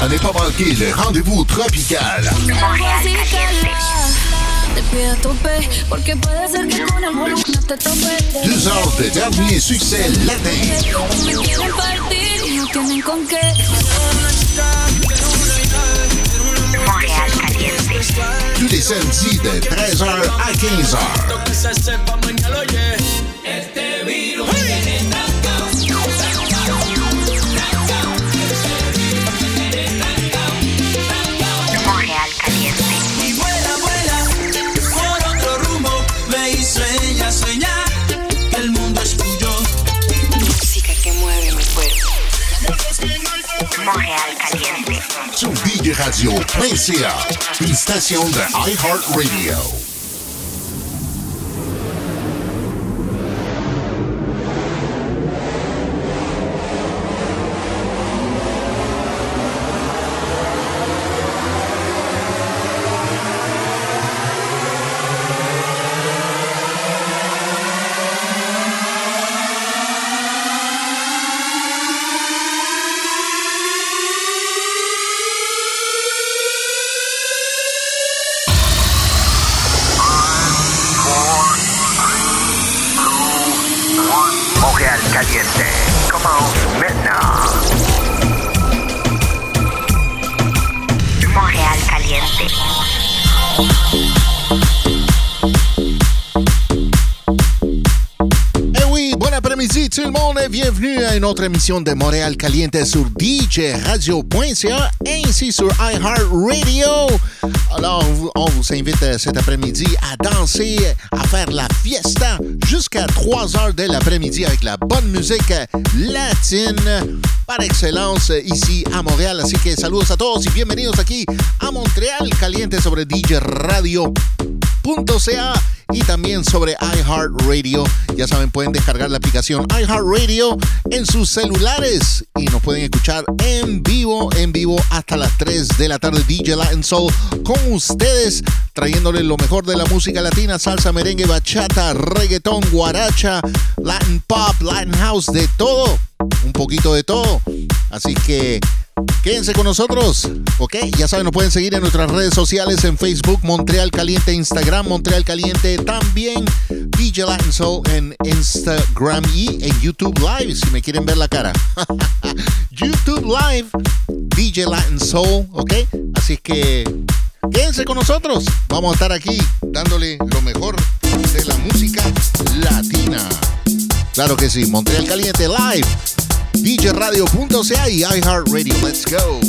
À ne pas manquer le rendez-vous tropical. Deux heures de dernier succès latin. Tous les samedis de 13h à 15h. Sur djradio.ca, une station de iHeartRadio. Émission de Montréal Caliente sur djradio.ca ainsi sur iHeartRadio. Alors, on vous- invite euh, cet après-midi à danser, à faire la fiesta jusqu'à 3 heures de l'après-midi avec la bonne musique latine par excellence ici à Montréal. Así que saludos a todos y bienvenidos aquí a Montreal Caliente sobre DJ Radio. Y también sobre iHeartRadio. Ya saben, pueden descargar la aplicación iHeartRadio en sus celulares y nos pueden escuchar en vivo, en vivo hasta las 3 de la tarde. DJ Latin Soul con ustedes, trayéndoles lo mejor de la música latina, salsa, merengue, bachata, reggaetón, guaracha, Latin pop, Latin house, de todo, un poquito de todo. Así que Quédense con nosotros, ¿ok? Ya saben, nos pueden seguir en nuestras redes sociales en Facebook, Montreal Caliente, Instagram, Montreal Caliente, también DJ Latin Soul en Instagram y en YouTube Live, si me quieren ver la cara. YouTube Live, DJ Latin Soul, ¿ok? Así que quédense con nosotros. Vamos a estar aquí dándole lo mejor de la música latina. Claro que sí, Montreal Caliente Live. DJRadio.ca y iHeartRadio. Let's go.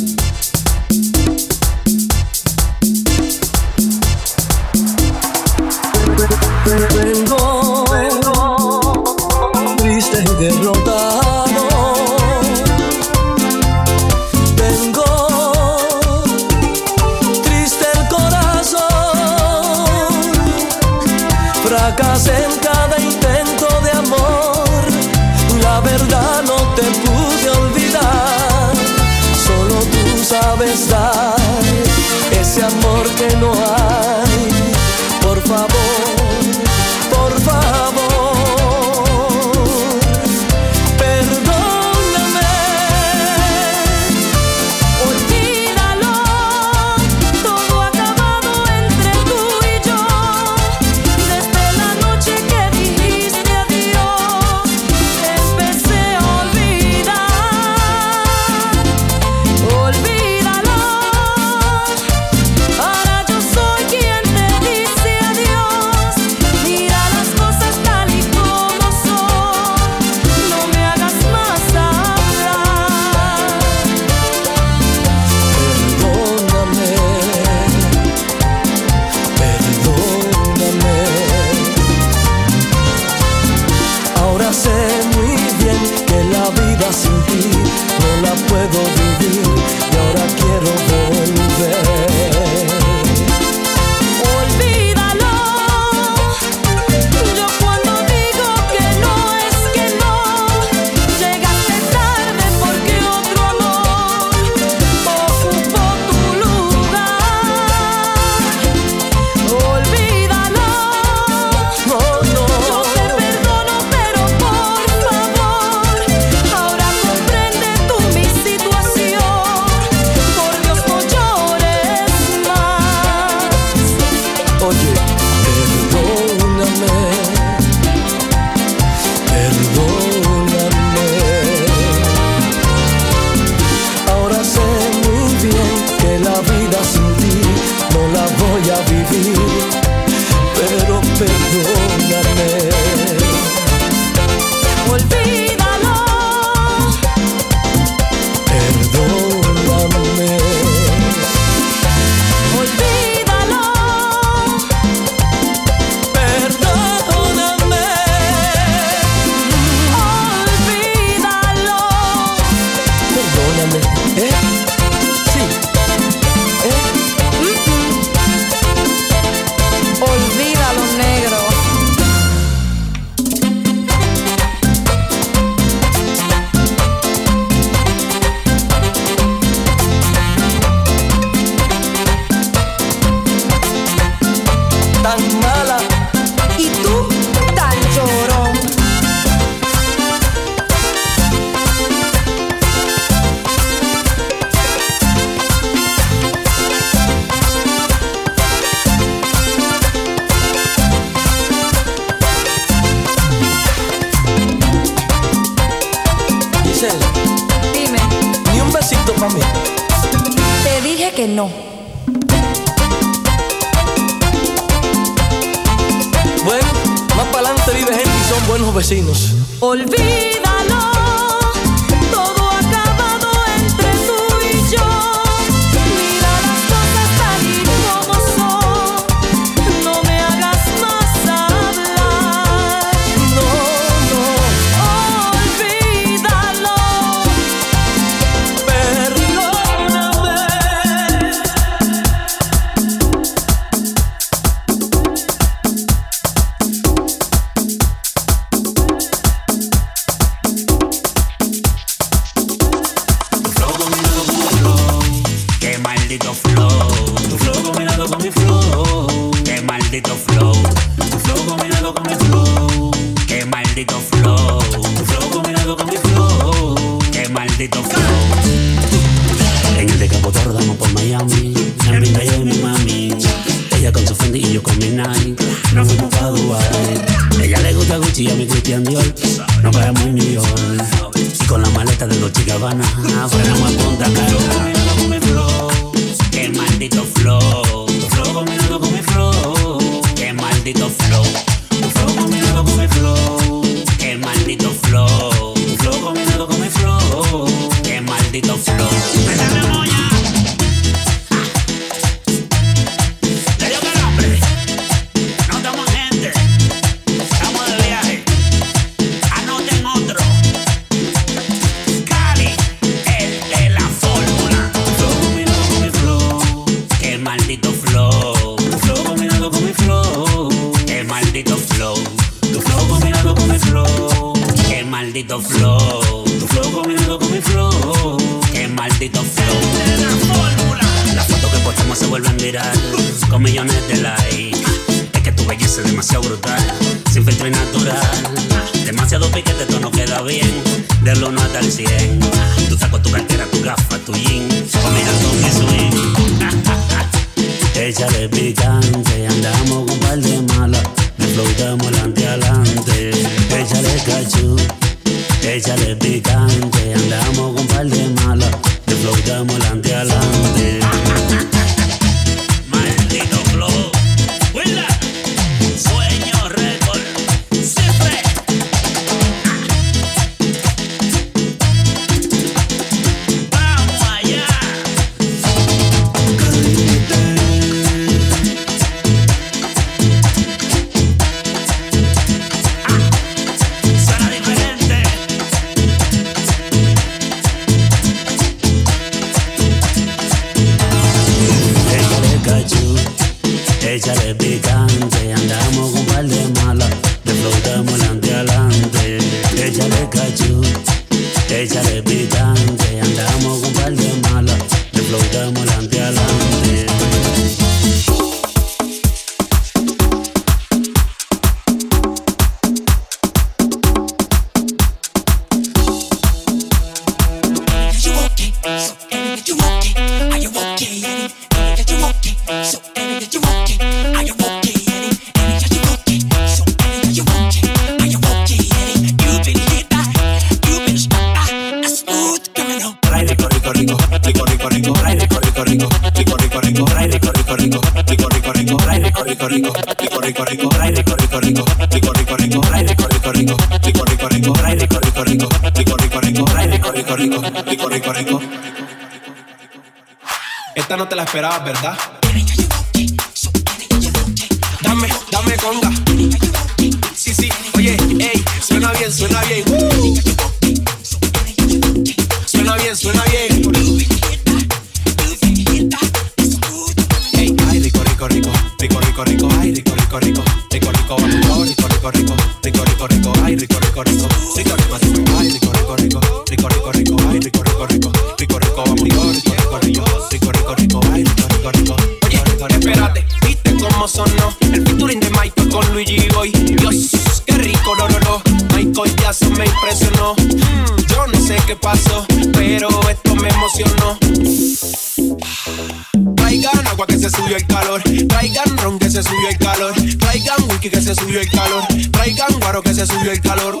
De Dolce subió el calor.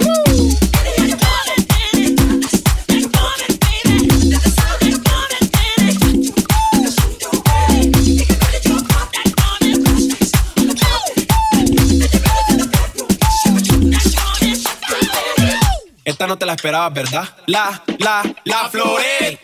Esta no te la esperabas, ¿verdad? La, la, la floreta.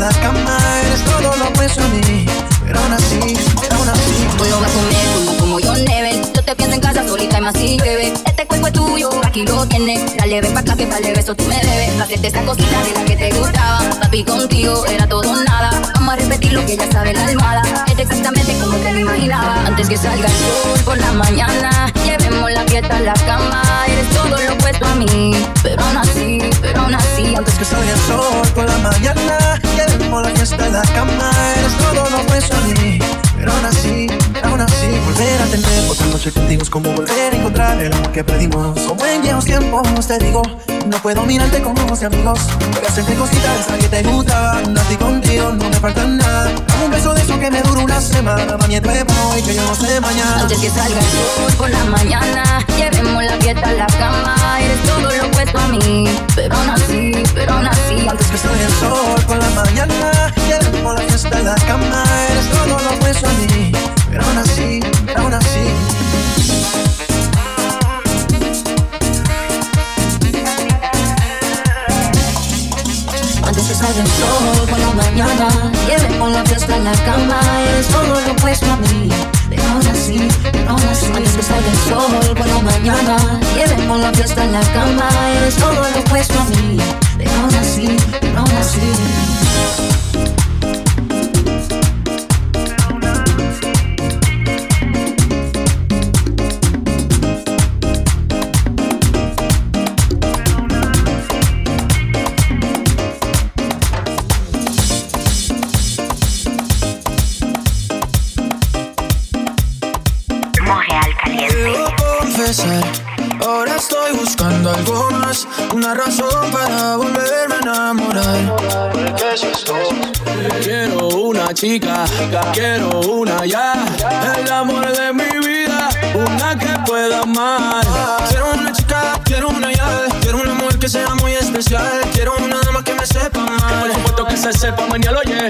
En la todo lo a mí, pero aún así, pero aún así. Tú lo vas a comer como, como yo Never. Yo te pienso en casa solita y más si bebé. Este cuerpo es tuyo, aquí lo tienes. Dale, ven pa' acá que para el beso tú me debes. Hacerte esa cosita de la que te gustaba. Papi, contigo era todo nada. Vamos a repetir lo que ya sabe la almohada. Es exactamente como te lo imaginaba. Antes que salga el sol por la mañana, llevemos la fiesta a la cama. Eres todo lo opuesto a mí, pero aún así, pero aún así. Antes que salga el sol por la mañana, llevemos la fiesta en la cama. Eres todo lo opuesto a mí, pero aún así, pero aún así. Volver a tener otra noche contigo es como volver a encontrar el amor que perdimos. Como en viejos tiempos te digo, no puedo mirarte con ojos de amigos. A hacerte cositas esa que te gusta. A ti contigo no me falta nada. Un beso de eso que me dura una semana. Es nuevo y que yo no sé mañana. Antes que salga el mañana, llevemos la fiesta a la cama. Eres todo lo opuesto a mí, pero aún así, pero aún así. Antes que salga el sol por la mañana, llevemos la fiesta en la cama. Eres todo lo opuesto a mí, pero aún así, pero aún así. Antes que salga el sol por la mañana, llevemos la fiesta a la cama. Eres todo lo opuesto a mí, aún así, aún así. Antes que salga el sol la mañana, llevemos la fiesta a la cama. Eres todo lo opuesto a mí, aún así, aún así. Ahora estoy buscando algo más, una razón para volverme a enamorar. Quiero una chica, quiero una ya, el amor de mi vida, una que pueda amar. Quiero una quiero una ya, quiero un amor que sea muy especial, quiero una dama que me sepa Por amar. supuesto que se sepa mañana, oye.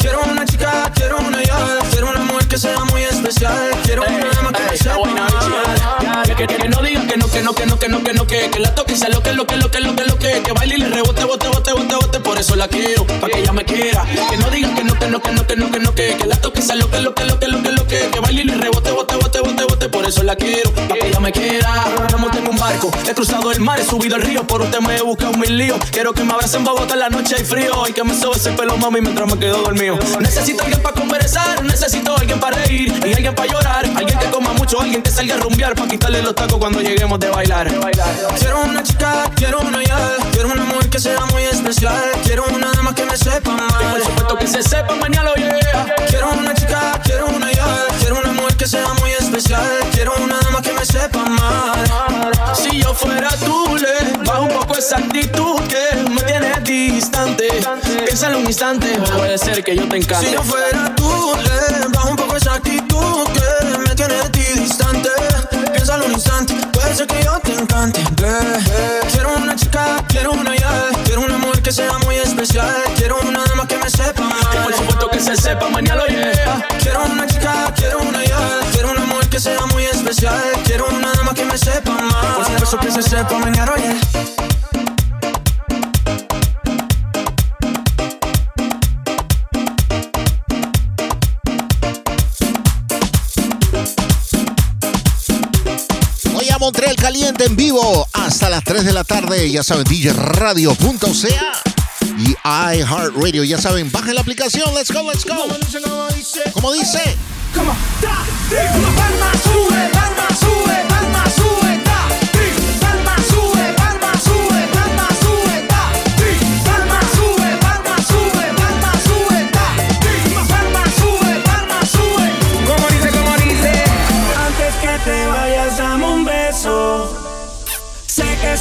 Quiero una chica, quiero una ya, quiero un amor que sea muy especial, quiero una dama que me sepa buena, amar. Que, que, que, que no digan que no, que no, que no, que no, que no, que, que la toque y sea lo que, lo que, lo que, lo que, lo que, que baile y le rebote, bote, bote, bote, bote, por eso la quiero, pa' que ella me quiera. Que no digan que no, que no, que no, que no, que no, que, que la toque y sea lo que, lo que, lo que, lo que, lo que, que baile y le rebote, bote, bote, bote, bote, por eso la quiero, pa' que ella me quiera. Monté en un barco, cruzado el mar, he subido el río, por usted me he buscado mil líos. Quiero que me abracen en Bogotá en la noche hay frío y que me sobe ese pelo, mami, mientras me quedo dormido. Necesito alguien para conversar, necesito alguien para reír y alguien para llorar, alguien que coma mucho, alguien que salga a rumbear para quitarle los tacos cuando lleguemos de bailar. Quiero una chica, quiero una ya, quiero un amor que sea muy especial, quiero una dama que me sepa Por amar. supuesto que se sepa mañana, yeah. Quiero una chica, quiero una ya, quiero un amor que sea muy especial, quiero una dama que me sepa amar. Si yo fuera tú, le bajo un poco esa actitud que me tiene distante. Piénsalo un instante, puede ser que yo te encante. Si yo fuera tú, le bajo un poco esa actitud que me tiene distante. Piénsalo un instante, puede ser que yo te encante. Quiero una chica, quiero una amor que sea muy especial. Quiero una dama que me sepa. Que por supuesto que se sepa, mañana lo yeah. Quiero una chica, quiero una ya. Quiero un amor que sea muy especial. Quiero una dama que me sepa. Mal. Por supuesto que se sepa, mañana lo yeah. Montreal Caliente en vivo hasta las 3 de la tarde. Ya saben, djradio.ca y iHeartRadio. Ya saben, bajen la aplicación. Let's go, let's go. Como dice. Como da, di, palma sube, palma sube,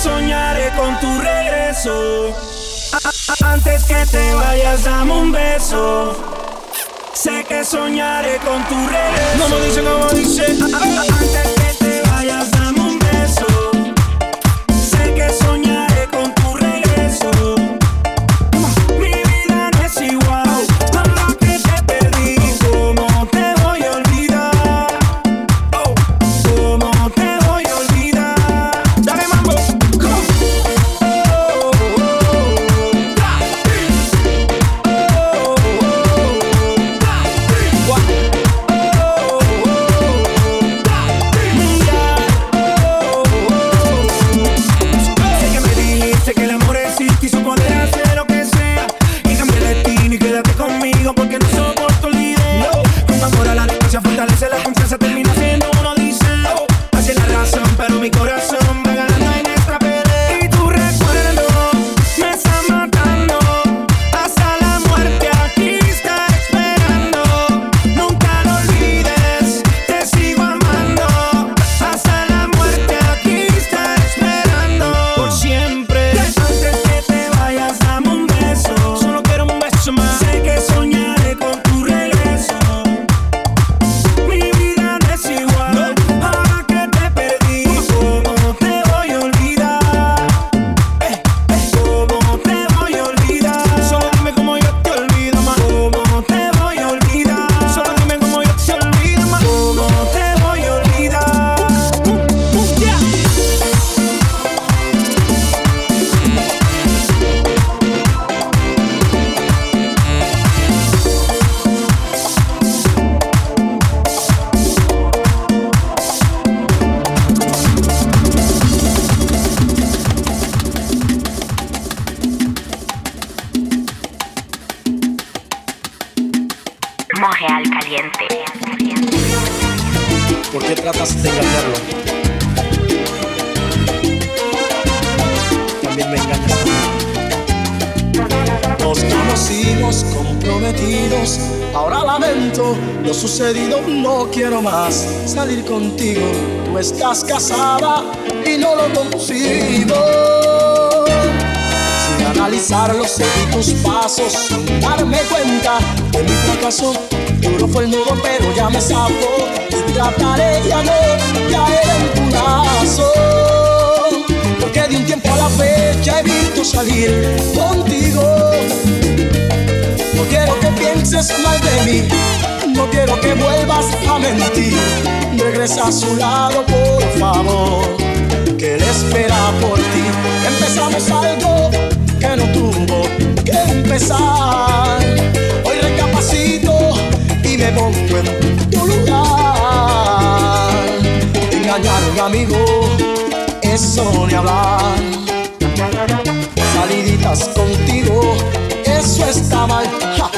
soñaré con tu regreso. A- Antes que te vayas dame un beso. Sé que soñaré con tu regreso. No me dice, como dice. A- a- Antes que te vayas, contigo. No quiero que pienses mal de mí, no quiero que vuelvas a mentir. Regresa a su lado, por favor, que él espera por ti. Empezamos algo que no tuvo que empezar. Hoy recapacito y me pongo en tu lugar. Engañar a un amigo, eso ni hablar. Contigo, eso está mal. ja.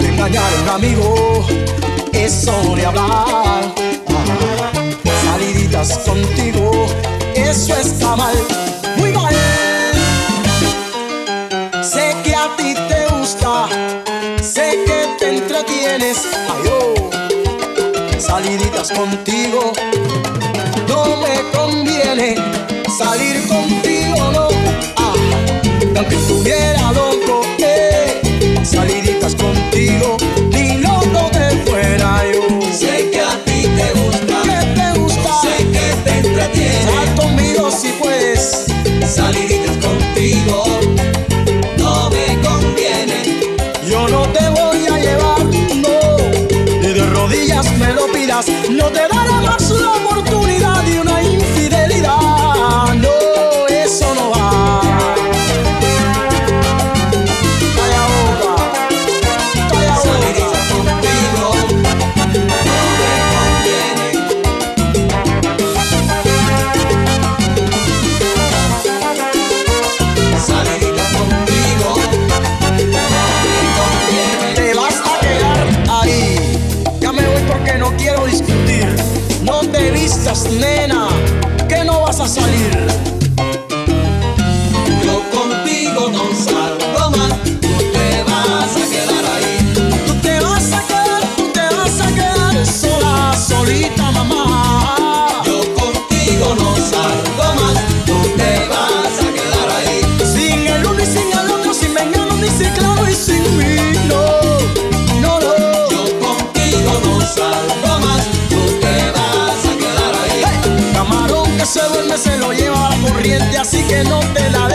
Engañar a un amigo, eso ni hablar. Ah. Saliditas contigo, eso está mal. Muy mal. Sé que a ti te gusta, sé que te entretienes. Ay, oh. Saliditas contigo, no me conviene salir contigo, no. Aunque estuviera loco, eh, saliditas contigo, ni loco te fuera yo. Sé que a ti te gusta, que te gusta, sé que te entretiene. Sal conmigo si puedes, saliditas contigo, que no te la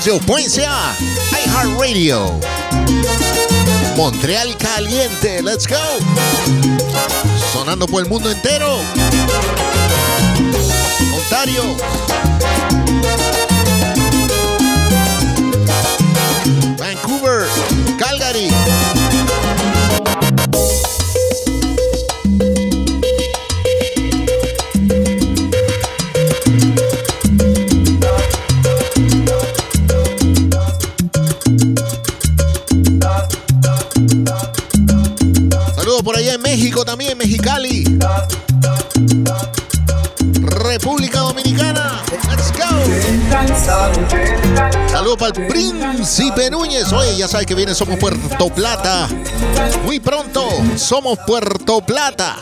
Radiofrecuencia, iHeartRadio. Montreal caliente, let's go. Sonando por el mundo entero. Ontario. Vancouver, Calgary. Príncipe Núñez. Oye, ya sabe que viene Somos Puerto Plata. Muy pronto, Somos Puerto Plata.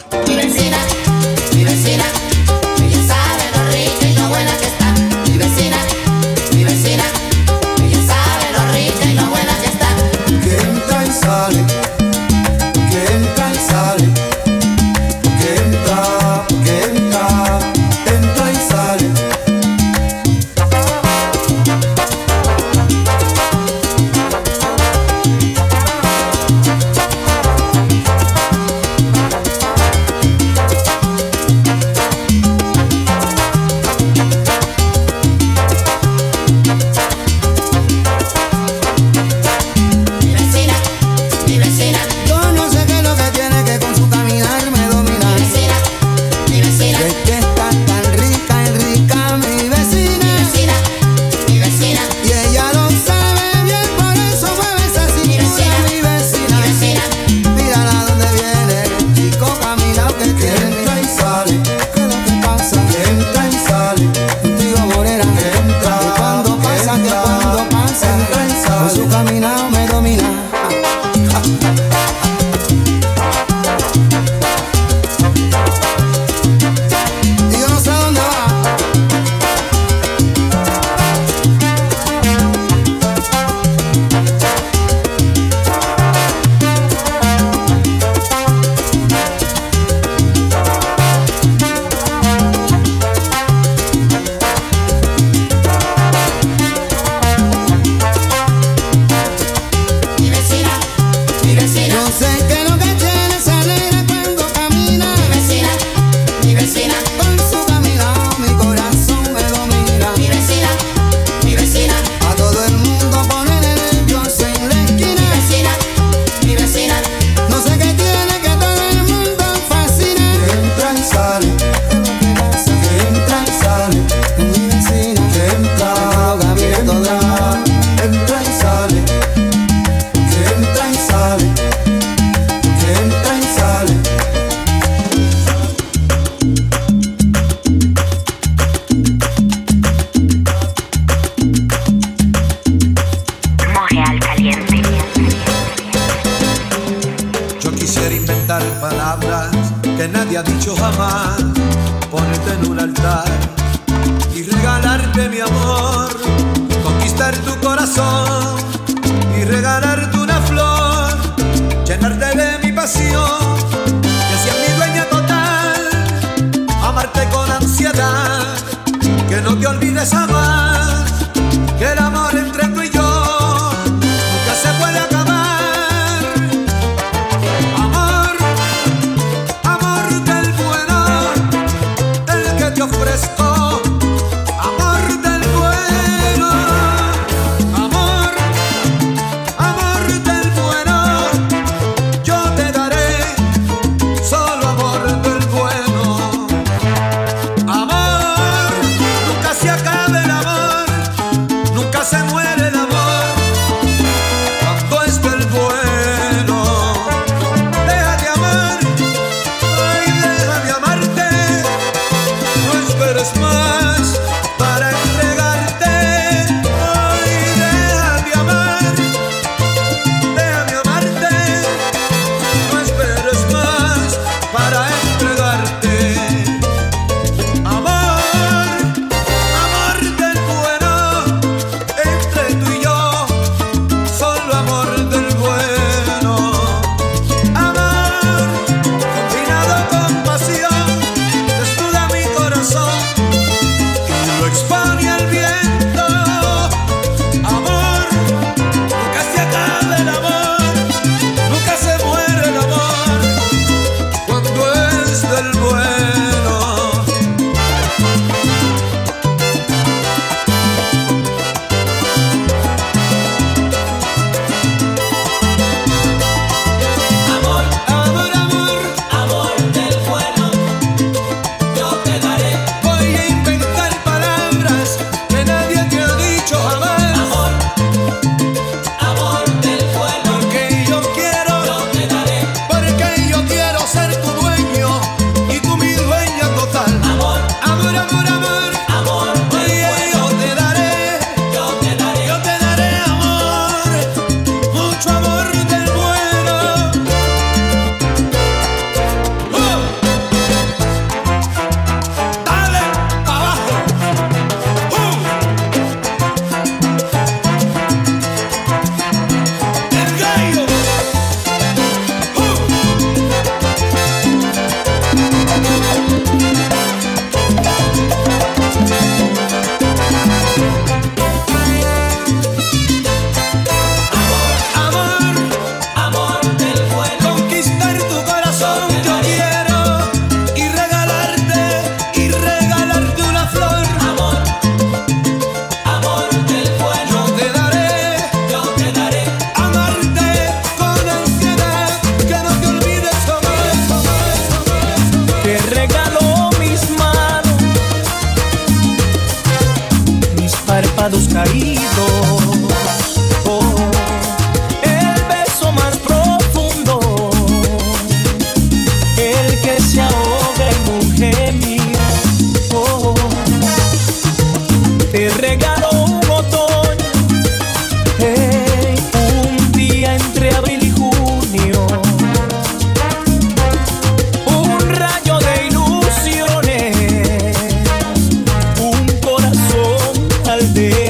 regresaba.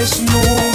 There's no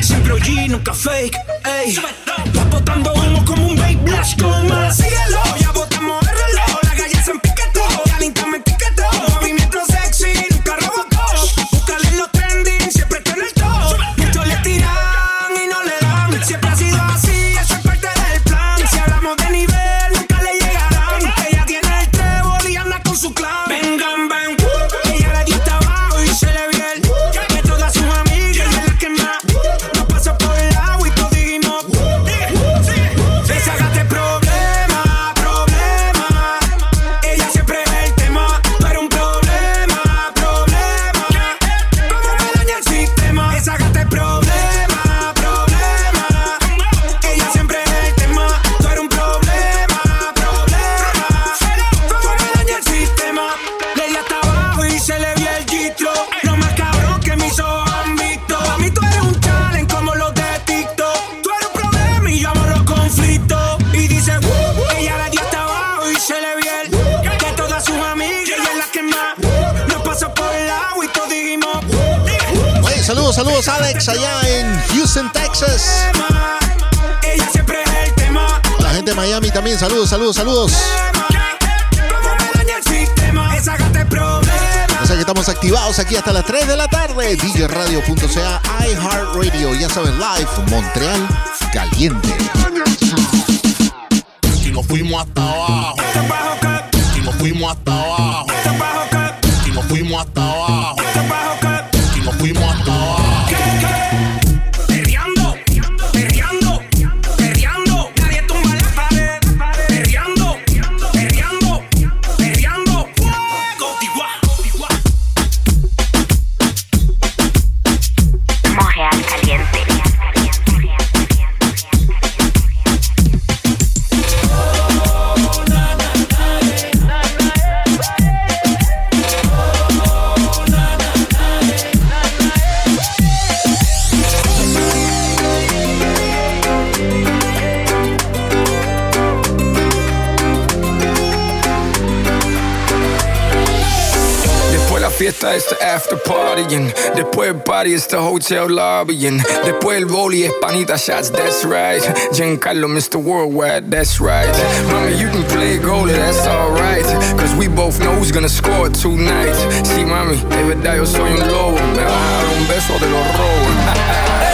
Siempre OG, nunca fake, ey. Está botando humo como un vape blast coma. Síguelo, Alex allá en Houston, Texas. La gente de Miami también, saludos, saludos, saludos. O sea que estamos activados aquí hasta las 3 de la tarde. DJRadio.ca, iHeartRadio, ya saben, live, Montreal, caliente. Y nos fuimos hasta abajo. Y nos fuimos hasta abajo. Y nos fuimos hasta abajo. Es after partying. Después el party es the hotel lobbying. Después el boli es panita shots, that's right. Giancarlo, Mr. Worldwide, that's right. Mami, you can play goalie, that's alright. Cause we both know who's gonna score tonight. Sí, mami, de verdad yo soy un lobo. Me dar un beso de los robos.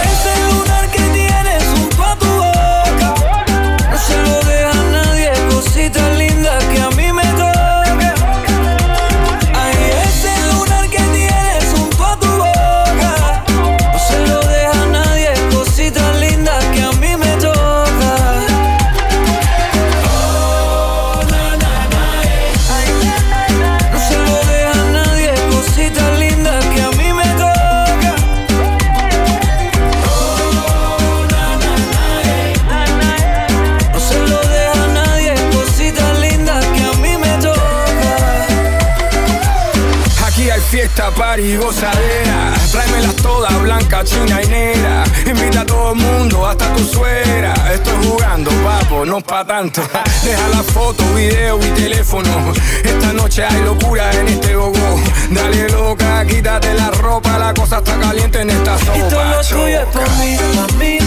Party y gozadera. Tráemelas todas, blanca, china y negra. Invita a todo el mundo, hasta tu suegra. Estoy jugando, papo, no pa' tanto. Deja la foto, video y teléfono. Esta noche hay locura en este gogo. Dale loca, quítate la ropa. La cosa está caliente en esta sopa. Y todo lo tuyo es mí.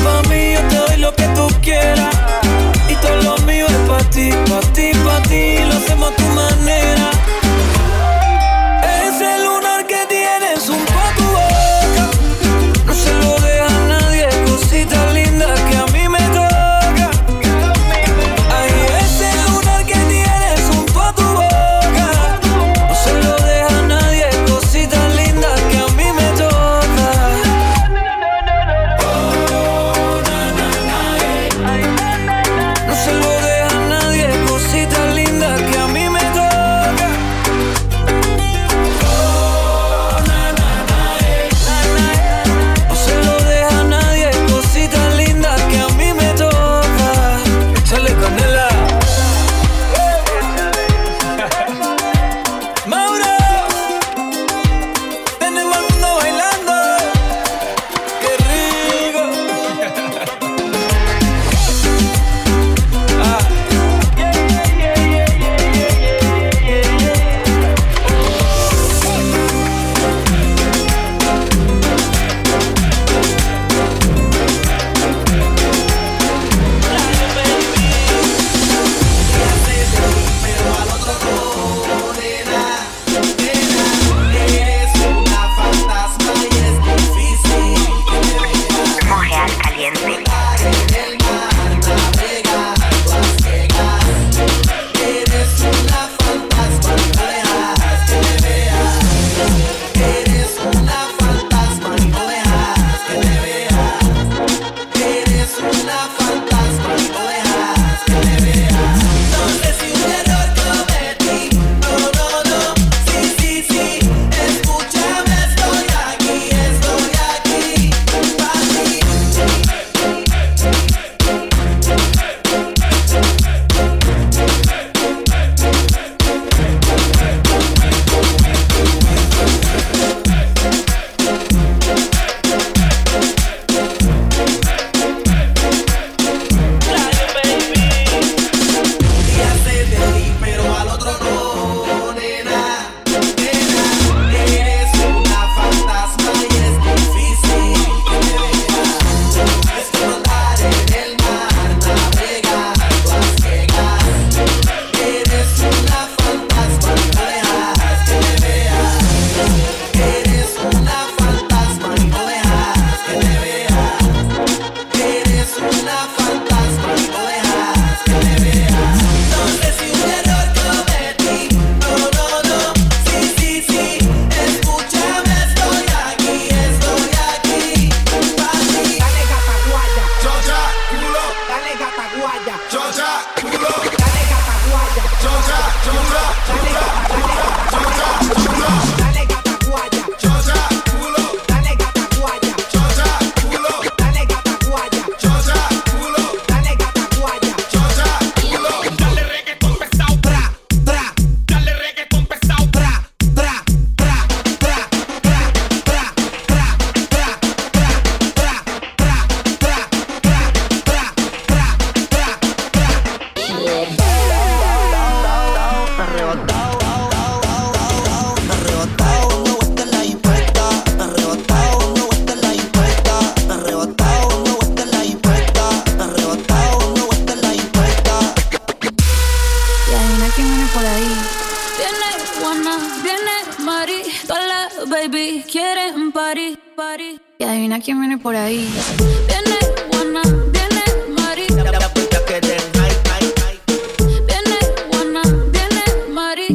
Y adivina quién viene por ahí. Viene Juana, viene Mari. Viene Juana, viene Mari.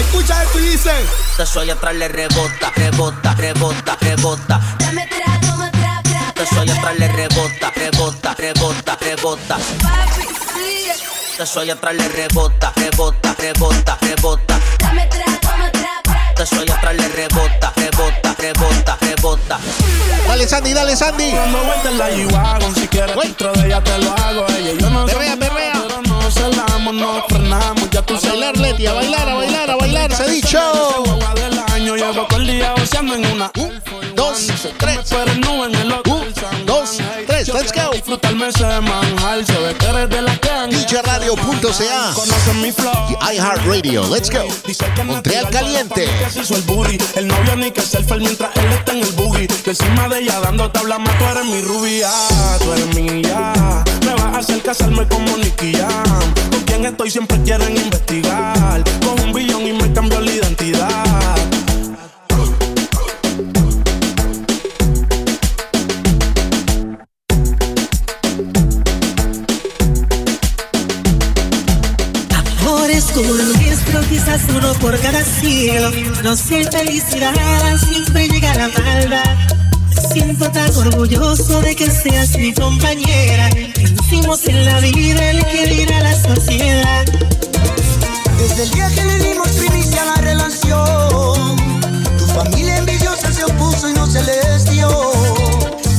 Escucha esto y dice. Te soy atrás le rebota, rebota, rebota, rebota. Dame tra, toma tra, tra. Te soy atrás le rebota, rebota, rebota, rebota. Papi, sigue. Te soy atrás le rebota, rebota, rebota, rebota. Dame tra, toma tra, tra. Te soy atrás le rebota, rebota, rebota, rebota. Dale, Sandy, dale, Sandy. Dando vueltas en la G-Wagon, si quieres dentro de ella te lo hago. Ella y yo no perrea. nada, pero no celamos, no frenamos. Ya tú A bailar, Leti, a bailar, a bailar, a bailar, se ha dicho. Agua del año, llevo todo el día en una dos, tres. Pero no en el San dos, tres, let's go. Disfrutarme ese manjar, se ve que eres de la han DJRadio.ca Conocen mi flow. y iHeartRadio. Let's go. Montreal Caliente. el novio ni que selfie mientras él está en el boogie. Que encima de ella dando tabla más, tú eres mi rubia, tú eres mía. Me vas a hacer casarme como Nicky Jam. Con quien estoy siempre quieren investigar. Con un billón y me cambió la identidad. El nuestro, quizás uno por cada siglo. No sé felicidad, siempre llega la maldad. Siento tan orgulloso de que seas mi compañera. Vencimos en la vida el que dirá la sociedad. Desde el día que le dimos primicia a la relación, tu familia envidiosa se opuso y no se.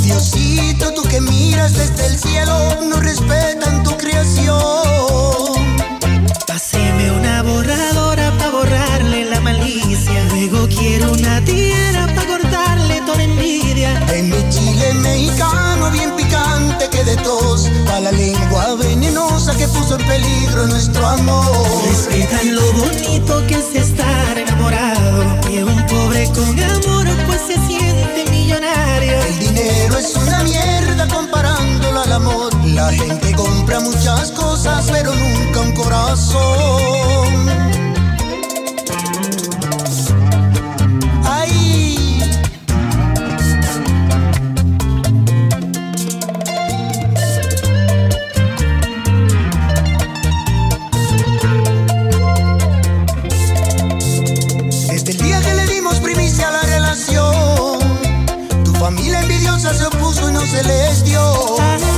Diosito, tú que miras desde el cielo, no respetan tu creación. Páseme una borradora para borrarle la malicia. Luego quiero una tierra para cortarle toda envidia. En mi chile mexicano bien picante que de tos, pa' la lengua venenosa que puso en peligro nuestro amor. Respetan lo bonito que es estar enamorado. Que un pobre con amor pues se siente millonario. El dinero es una mierda comparándolo al amor. La gente compra muchas cosas, pero nunca un corazón. Ay, desde el día que le dimos primicia a la relación, tu familia envidiosa se opuso y no se les dio.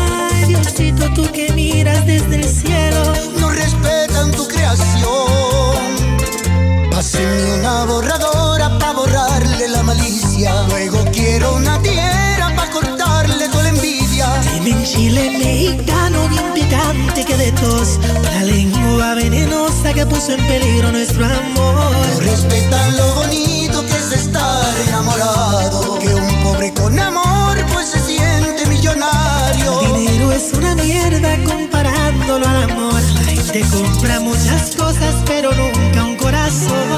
Diosito, tú que miras desde el cielo. no respetan tu creación. Pásenme una borradora para borrarle la malicia. Luego quiero una tierra para cortarle toda la envidia. Tienen chile mexicano bien picante que de tos. La lengua venenosa que puso en peligro nuestro amor. No respetan lo bonito que es estar enamorado. Es una mierda comparándolo al amor. La gente compra muchas cosas, pero nunca un corazón.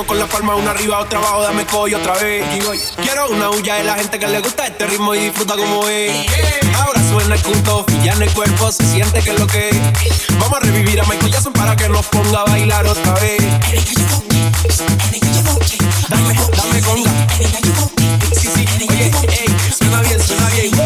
Iniciemos con la palma una arriba, otra abajo, dame coy otra vez. Y voy. Quiero una huya de la gente que le gusta este ritmo y disfruta como es. Ahora suena el punto, ya en el cuerpo se siente que es lo que es. Vamos a revivir a Michael Jackson para que nos ponga a bailar otra vez. Dame, dame conga. Sí, sí, oye, ey, suena bien, suena bien.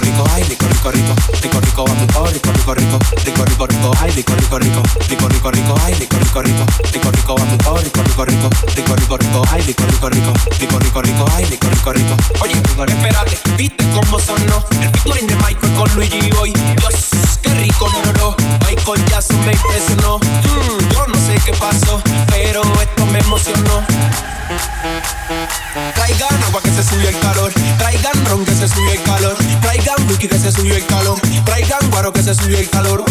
Rico, rico, rico, ay, rico, rico, rico, rico, rico, oh, rico, rico, rico, rico, rico, rico, ay, rico, rico, rico, rico, rico, rico, ay, rico, rico, rico, rico, rico, oh, rico, rico, rico, rico, rico, rico, ay, rico, rico, rico, rico, rico, rico, ay, rico, rico, rico. Oye, espérate, ¿viste cómo sonó? El featuring de Michael con Luigi Boy. Dios, qué rico, no, no, Michael Jackson me impresionó. Mm, yo no sé qué pasó, pero esto me emocionó. Que se subió el calor. Traigan ron que se subió el calor. Traigan whisky que se subió el calor. Traigan guaro que se subió el calor.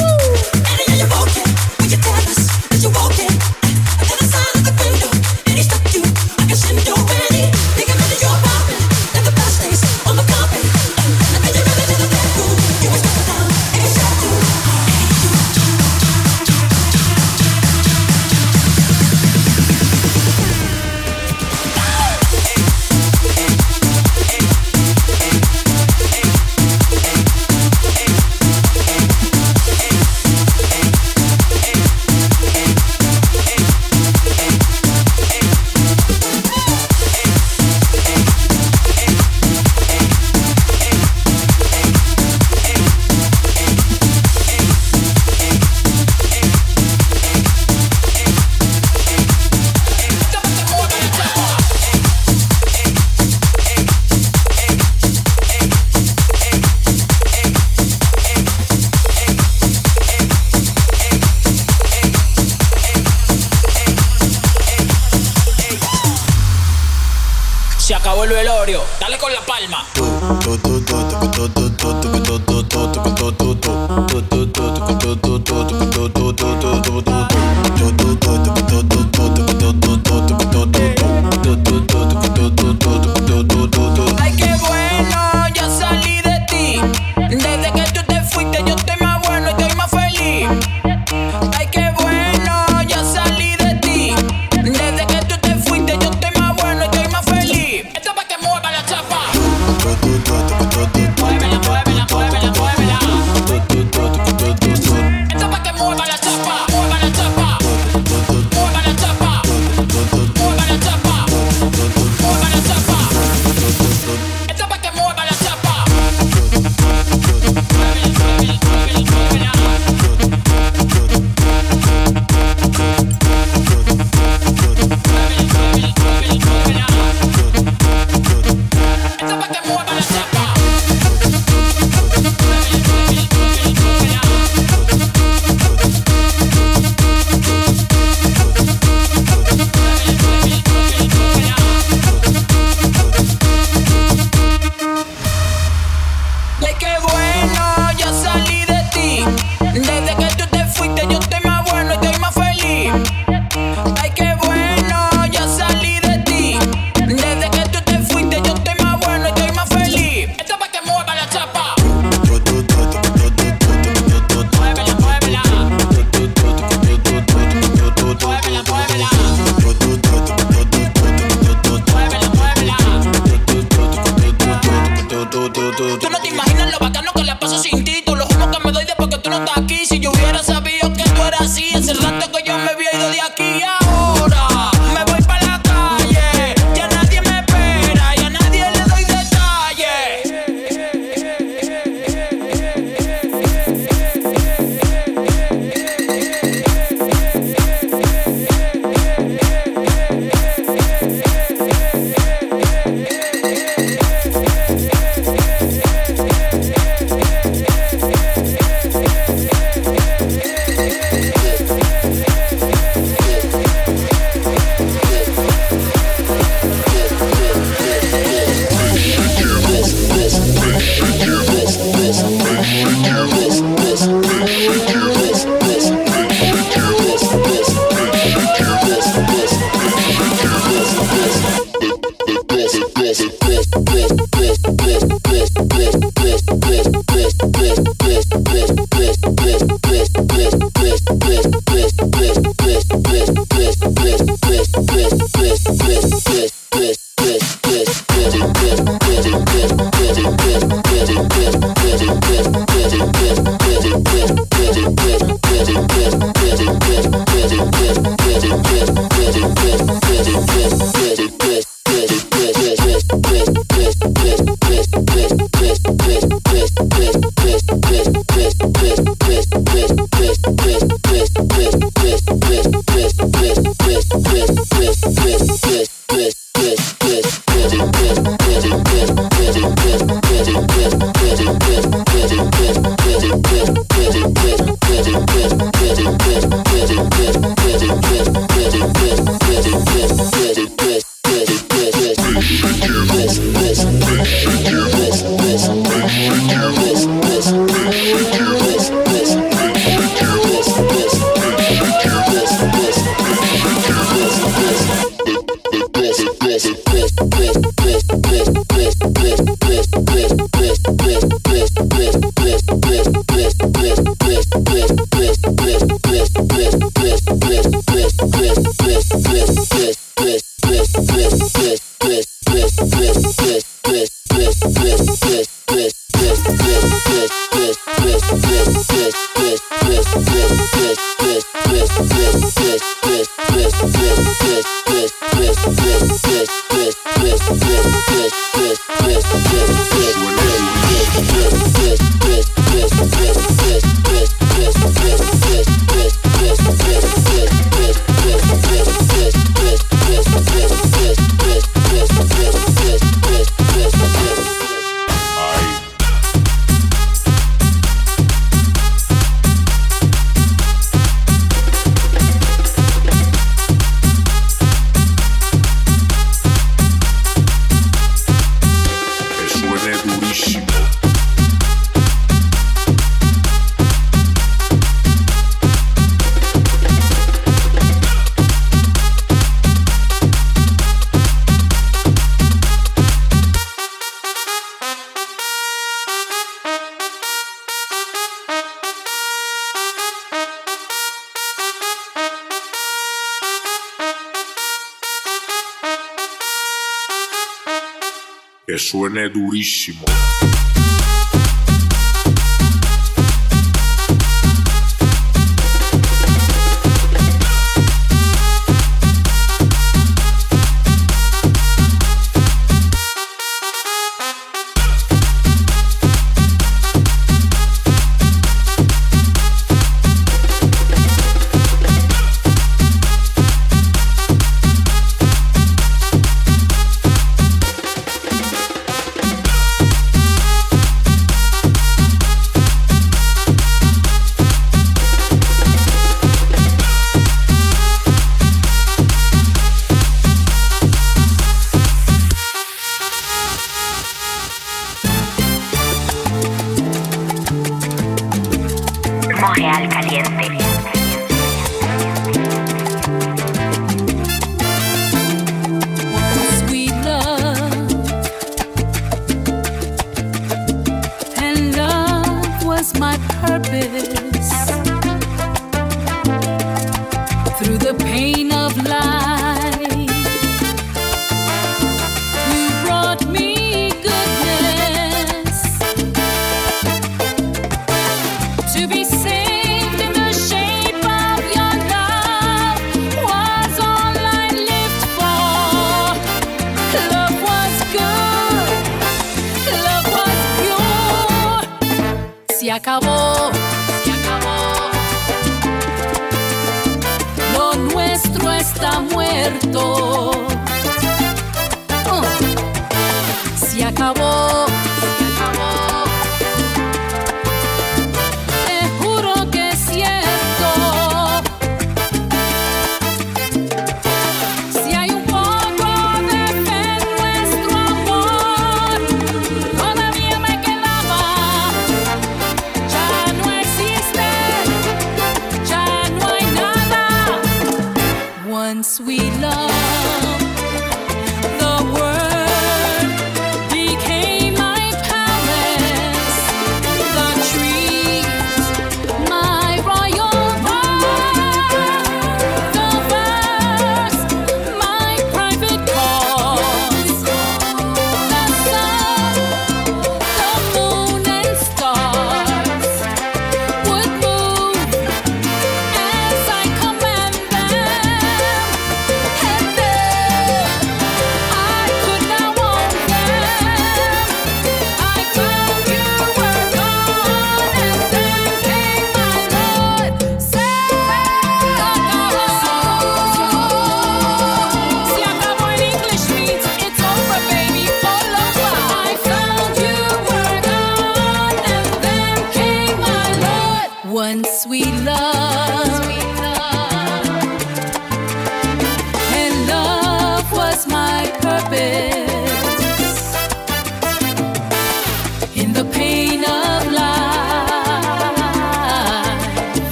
que suene durísimo.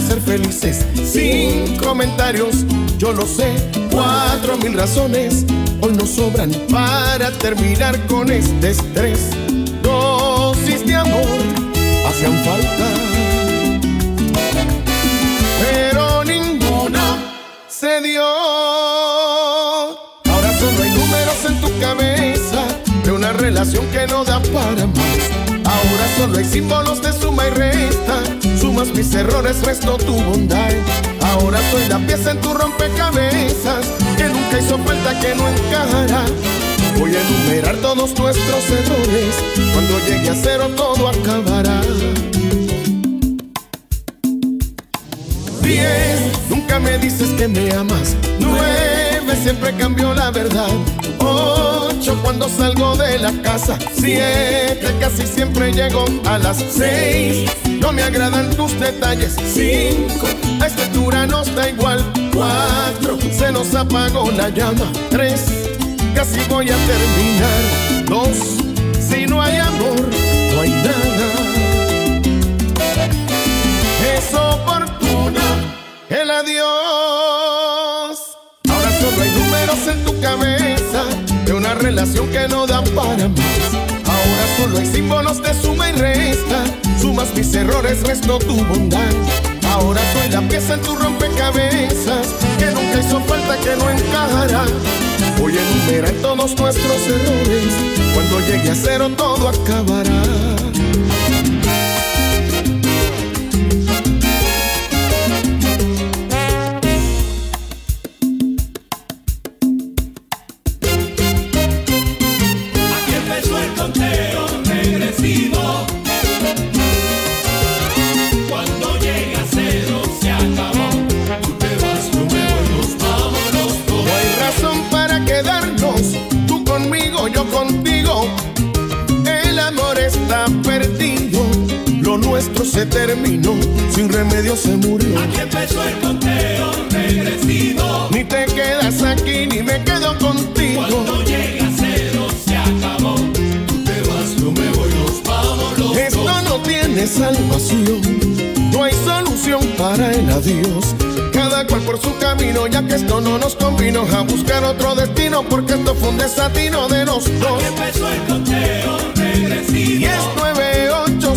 ser felices. Sin comentarios, yo lo sé. Cuatro mil razones hoy nos sobran para terminar con este estrés. Dosis de amor hacían falta. Pero ninguna se dio. Ahora solo hay números en tu cabeza de una relación que no da para más. Ahora solo hay símbolos de suma y resta sumas mis errores, resto tu bondad. Ahora soy la pieza en tu rompecabezas, que nunca hizo falta que no encajará. Voy a enumerar todos nuestros errores, cuando llegue a cero todo acabará. 10. Nunca me dices que me amas. Nueve Siempre cambió la verdad. Ocho Cuando salgo de la casa. 100 Casi siempre llego a las seis. No me agradan tus detalles. Cinco, a esta altura nos da igual. Cuatro, se nos apagó la llama. Tres, casi voy a terminar. Dos, si no hay amor, no hay nada. Es oportuno el adiós. Ahora solo hay números en tu cabeza de una relación que no da para más. Solo hay símbolos de suma y resta. Sumas mis errores, resto tu bondad. Ahora soy la pieza en tu rompecabezas que nunca hizo falta que no encajará. Voy a enumerar todos nuestros errores. Cuando llegue a cero todo acabará. Por su camino, ya que esto no nos convino a buscar otro destino, porque esto fue un desatino de los dos. Aquí empezó el conteo regresivo. 10, 9, 8,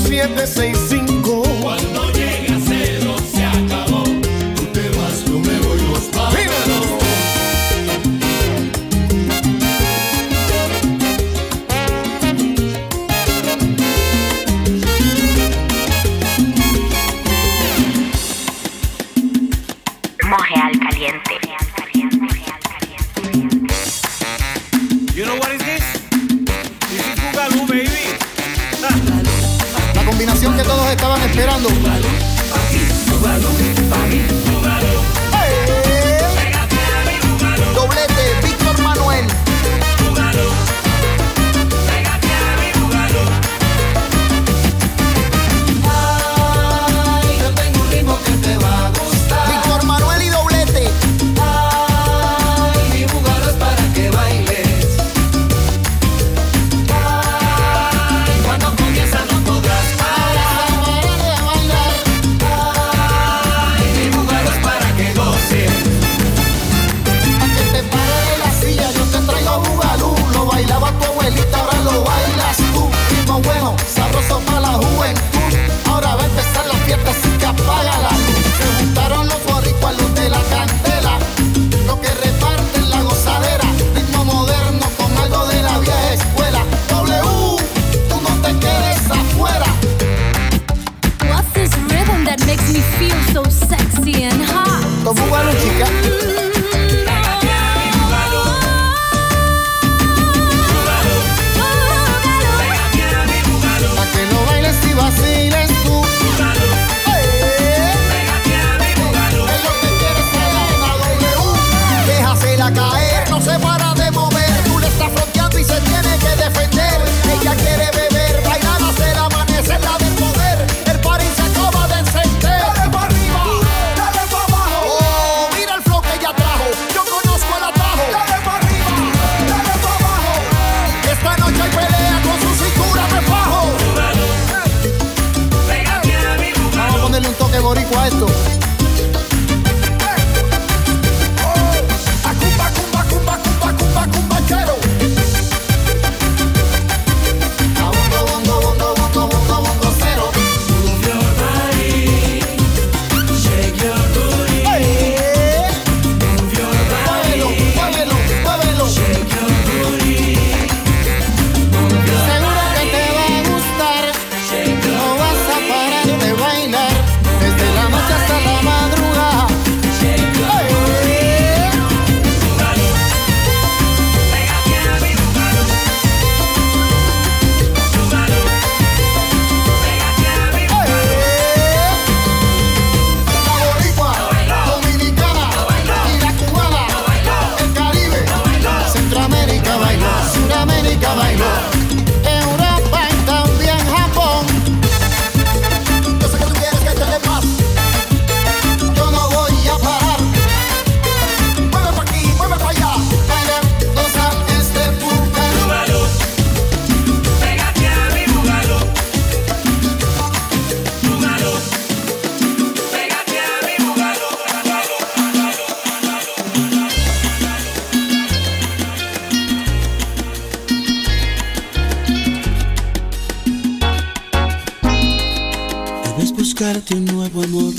buscarte un nuevo amor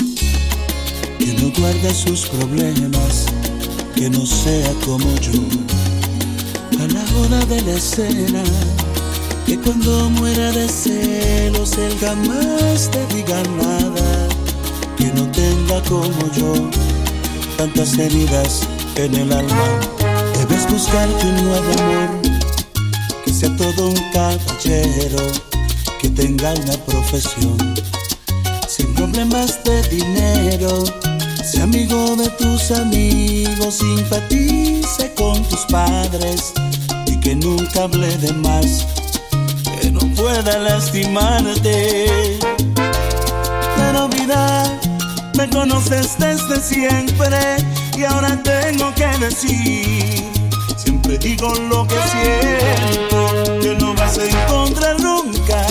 que no guarde sus problemas, que no sea como yo. A la hora de la escena, que cuando muera de celos él jamás te diga nada, que no tenga como yo tantas heridas en el alma. Debes buscarte un nuevo amor, que sea todo un caballero, que tenga una profesión problemas de dinero. Sea amigo de tus amigos, simpatice con tus padres y que nunca hable de más, que no pueda lastimarte. Pero vida, me conoces desde siempre y ahora tengo que decir, siempre digo lo que siento, que no vas a encontrar nunca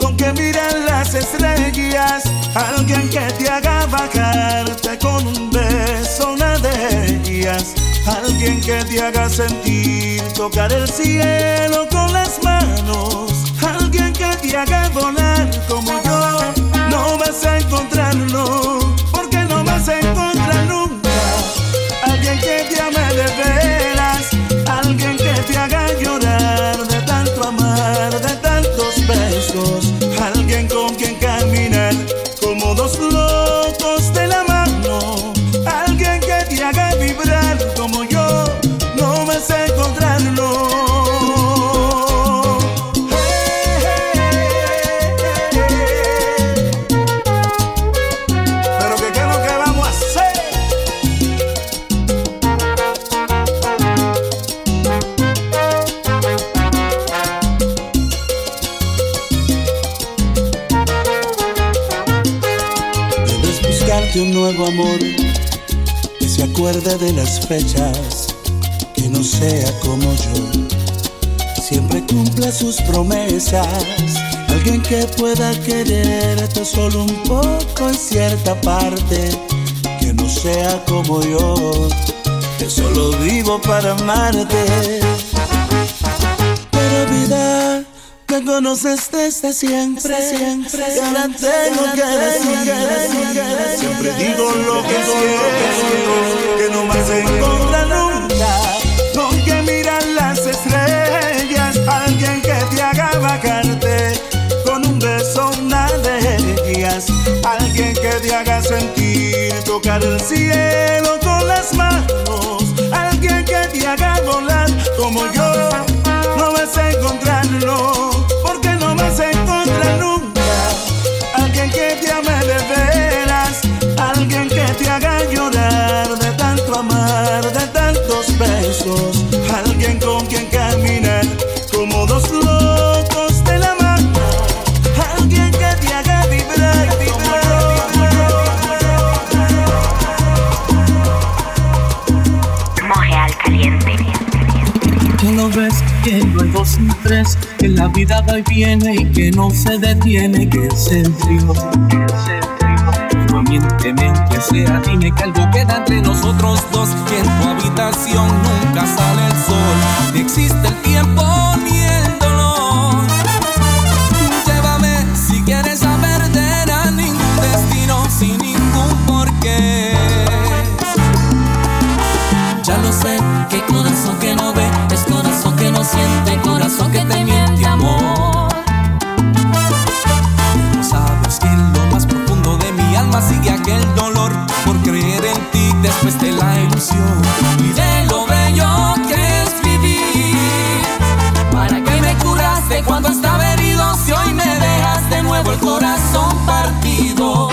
con que miran las estrellas, alguien que te haga bajarte con un beso, una de ellas, alguien que te haga sentir tocar el cielo con las manos, alguien que te haga volar como yo, no vas a encontrarlo, porque no vas a encontrar nunca, alguien que te ame de veras, fechas, que no sea como yo. Siempre cumpla sus promesas. Alguien que pueda quererte solo un poco en cierta parte, que no sea como yo, que solo vivo para amarte. Conoces desde siempre, siempre. Y ahora tengo que decir, siempre digo lo que siento, que no más se encuentra nunca. Con que miran las estrellas, alguien que te haga bajarte con un beso, una de ellas, alguien que te haga sentir tocar el cielo con las manos, alguien que te haga volar como yo. No vas a encontrarlo, con quien caminar como dos locos de la mano, alguien que te haga vibrar, Montreal Caliente. Tú no ves que no hay dos sin tres, que la vida va y viene y que no se detiene, que es el trío. No miénteme, que sea, dime que algo queda entre nosotros dos, que en tu habitación nunca sale ni existe el tiempo ni el dolor. Llévame si quieres saber de ningún destino sin ningún porqué. Ya lo sé, que corazón que no ve es corazón que no siente, corazón que te miente amor. No sabes que en lo más profundo de mi alma sigue aquel dolor por creer en ti después de la ilusión y de lo bello cuando estaba herido si hoy me dejas de nuevo el corazón partido?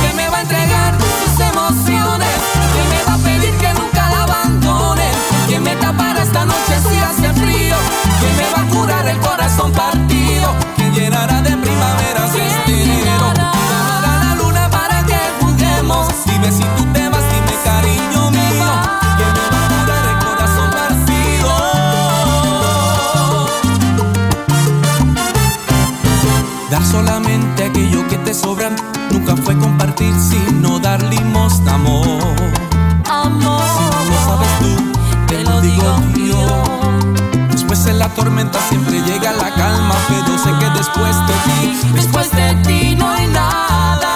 ¿Quién me va a entregar sus emociones? ¿Quién me va a pedir que nunca la abandone? ¿Quién me tapará esta noche si hace frío? ¿Quién me va a curar el corazón partido? ¿Quién llenará de primavera enero? ¿Quién dará la luna para que juguemos? Dime si nunca fue compartir, sino dar limosna, amor. Amor, si no lo sabes tú, te, lo digo yo. Después de la tormenta siempre llega la calma, pero sé que después de ti, después de ti no hay nada.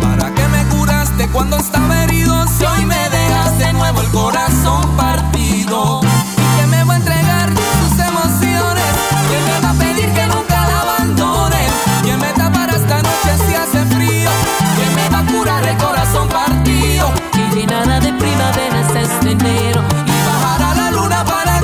¿Para qué me curaste cuando estaba herido? Si hoy me primavera es este enero. Y bajar a la luna para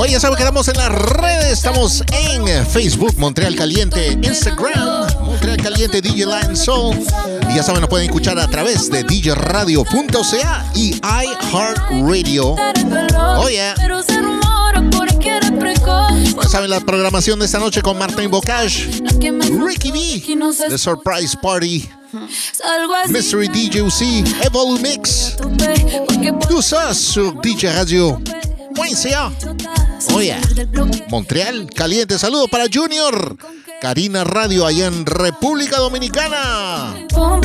Oye, ya saben que estamos en las redes. Estamos en Facebook, Montreal Caliente, Instagram, Montreal Caliente, DJ Lion Soul. Y ya saben, nos pueden escuchar a través de djradio.ca y iHeartRadio. Precoz. Ya saben, la programación de esta noche con Martin Bocage, Ricky B, The Surprise Party, Mystery DJ UC, Evolumix, tout ça sur DJ Radio.ca. Oh yeah. Montreal, caliente. Saludos para Junior. Karina Radio allá en República Dominicana. con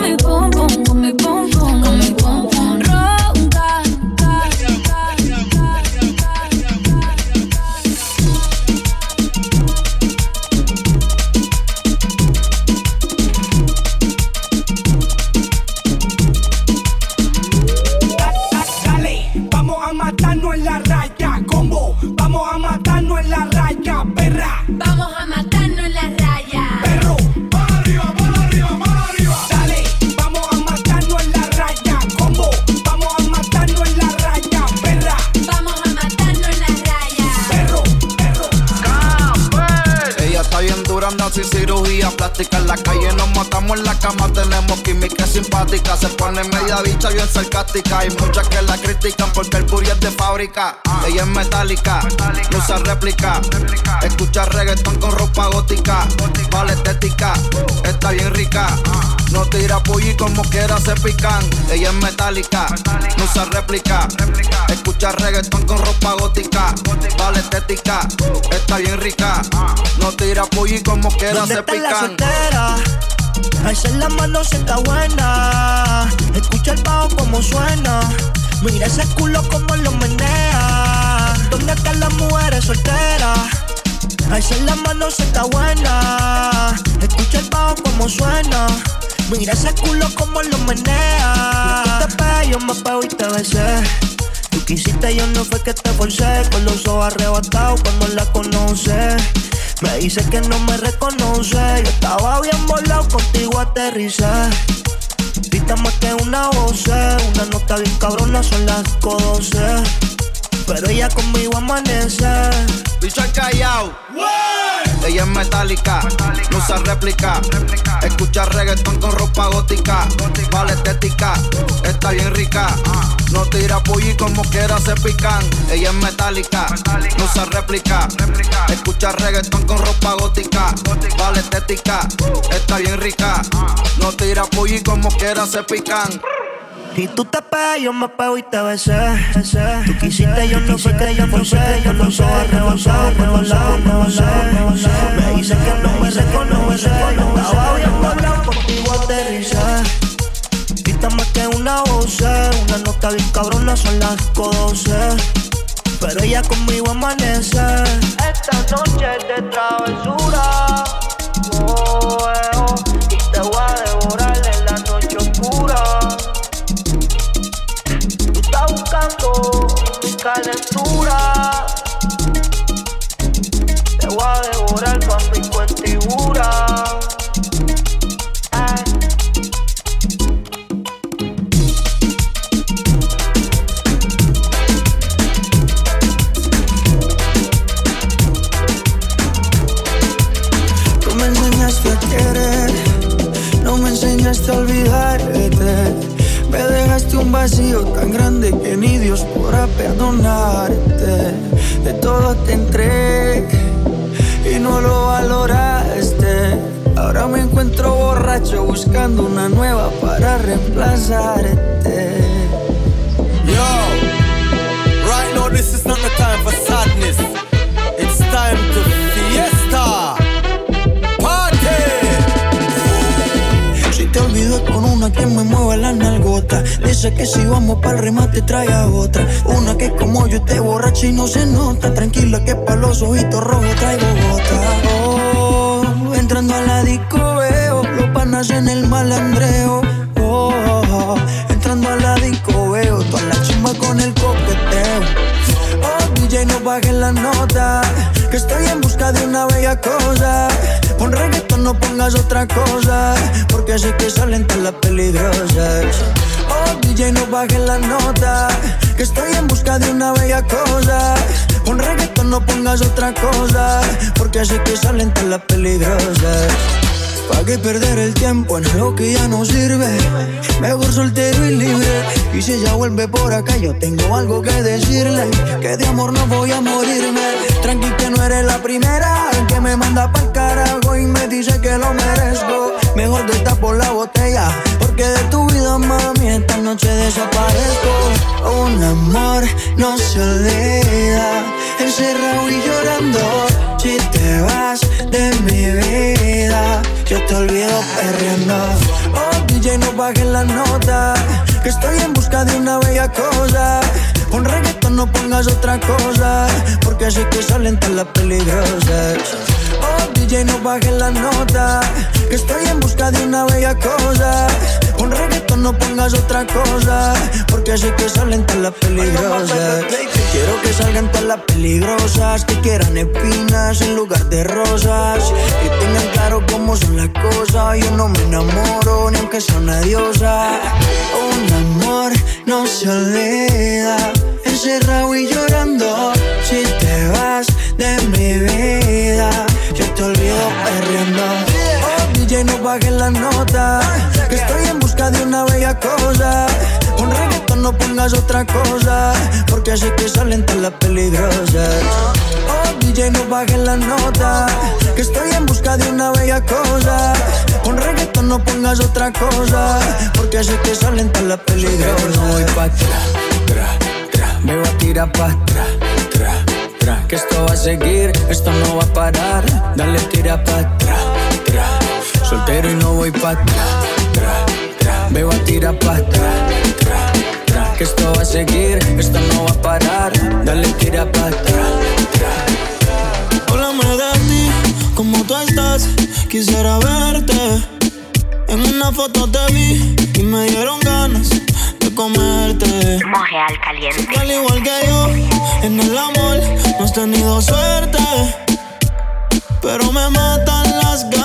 mi con mi plástica. En la calle nos matamos en la cama, tenemos química simpática. Se pone media bicha bien sarcástica. Hay muchas que la critican porque el booty es de fábrica. Ella es metálica, no usa réplica. Escucha reggaetón con ropa gótica. Vale estética, está bien rica. No tira y como quiera se pican. Ella es metálica, no usa réplica. Escucha reggaetón con ropa gótica. Vale estética, está bien rica. No tira y como quiera ¿Dónde se pican. Soltera? Alza la mano si está buena. Escucha el bajo como suena. Mira ese culo como lo menea. ¿Dónde están las mujeres solteras? Alza la mano si está buena. Escucha el bajo como suena. Mira ese culo como lo menea. Tú te pegas, yo me pego y te besé. Tú quisiste, yo no fue que te forcé. Con los ojos arrebatados cuando la conoces. Me dice que no me reconoce. Yo estaba bien volado, contigo aterricé. Grita más que una voz, una nota bien cabrona, son las 12. Pero ella conmigo amanece. Bicho al callao. Ella es metálica, no usa réplica. Escucha reggaetón con ropa gótica. Vale estética, está bien rica. No tira pollo y como quiera se pican. Ella es metálica, no usa réplica. Escucha reggaetón con ropa gótica. Vale estética, está bien rica. No tira pollo y como quiera se pican. Y tú te pegas, yo me pego y te besé. Tú quisiste, yo no fue que yo forcé. Yo no soy arrebatado, revolado, revolado. Me dice que no me reconoce. Estaba bien volado, contigo aterricé. Vista más que una voz, una nota bien cabrona, son las 12. Pero ella conmigo amanece. Esta noche es de travesura. Oh, eh, oh, y te voy a devorar mi calentura. Te voy a devorar con mi Sé que salen todas las peligrosas. ¿Pa' qué perder el tiempo en algo que ya no sirve? Mejor soltero y libre. Y si ella vuelve por acá, yo tengo algo que decirle. Que de amor no voy a morirme. Tranqui que no eres la primera en que me manda pa'l carajo y me dice que lo merezco. Mejor por la botella. Porque de tu vida, mami, esta noche desaparezco. Un amor no se olvida. Encerrado y llorando. Si te vas de mi vida, yo te olvido perreando. Oh, DJ, no bajes la nota. Que estoy en busca de una bella cosa. Pon reggaetón, no pongas otra cosa. Porque sé que salen todas las peligrosas. Oh, DJ, no bajes la nota. Que estoy en busca de una bella cosa. Pon reggaetón, no pongas otra cosa. Porque sé que salen todas las peligrosas. Quiero que salgan todas las peligrosas. Que quieran espinas en lugar de rosas. Que tengan claro cómo son las cosas. Yo no me enamoro ni aunque sea una diosa. Un amor no se olvida. Encerrado y llorando. No pongas otra cosa. Porque sé que salen todas las peligrosas. Oh, DJ, no bajes la nota. Que estoy en busca de una bella cosa. Con reggaetón no pongas otra cosa. Porque sé que salen todas las peligrosas. no voy pa' atrás, tra, tra. Me voy a tirar pa' atrás, tra, tra. Que esto va a seguir, esto no va a parar. Dale, tira pa' atrás, tra. Soltero y no voy pa' atrás, tra, tra. Me voy a tirar pa' tra, tra. Que esto va a seguir, esto no va a parar. Dale, tira pa' atrás. Háblame de ti, como tú estás, quisiera verte. En una foto te vi y me dieron ganas de comerte. Montreal Caliente. Al igual que yo, en el amor no has tenido suerte. Pero me matan las ganas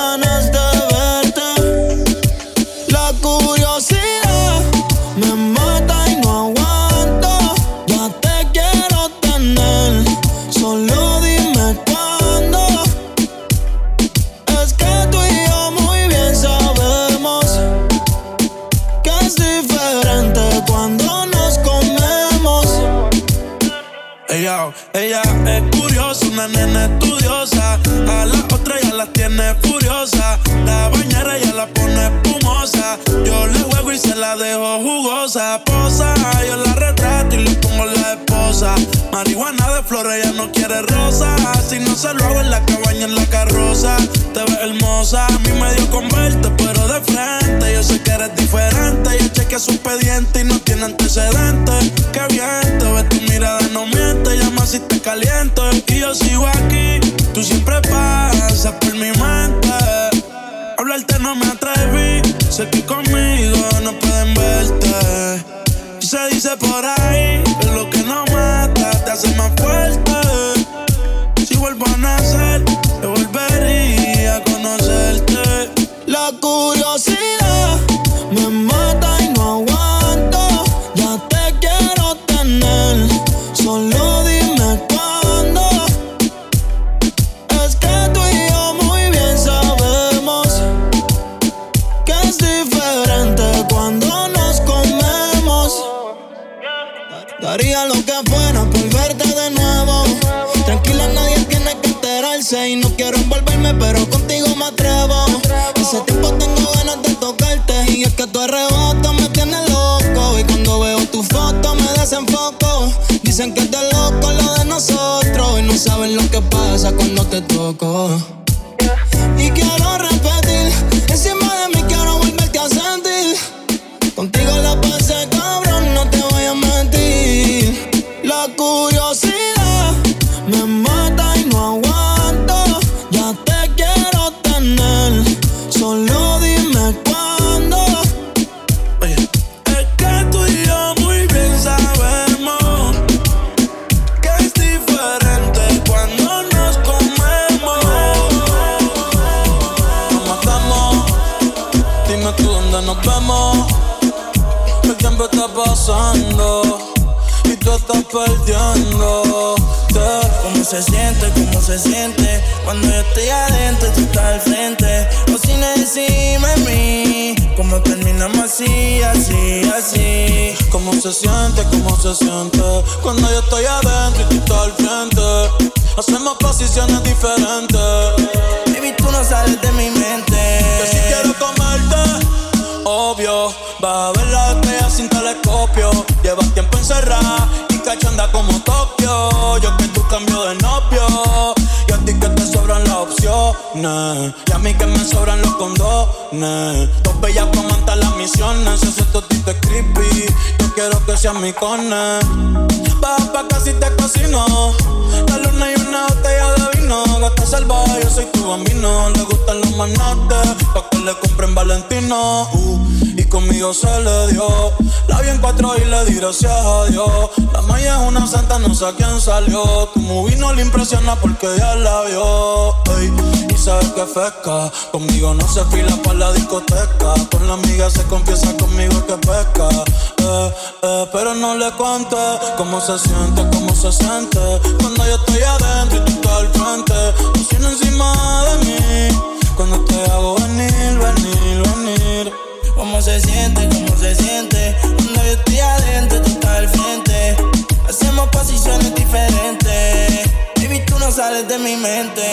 y sabes que pesca. Conmigo no se fila para la discoteca. Con la amiga se confiesa conmigo que pesca. Eh, eh, pero no le cuente cómo se siente, cómo se siente. Cuando yo estoy adentro y tú estás al frente. Cocina encima de mí. Cuando te hago venir, venir, venir. ¿Cómo se siente? ¿Cómo se siente? Cuando yo estoy adentro y tú estás al frente. Hacemos posiciones diferentes. Baby, tú no sales de mi mente.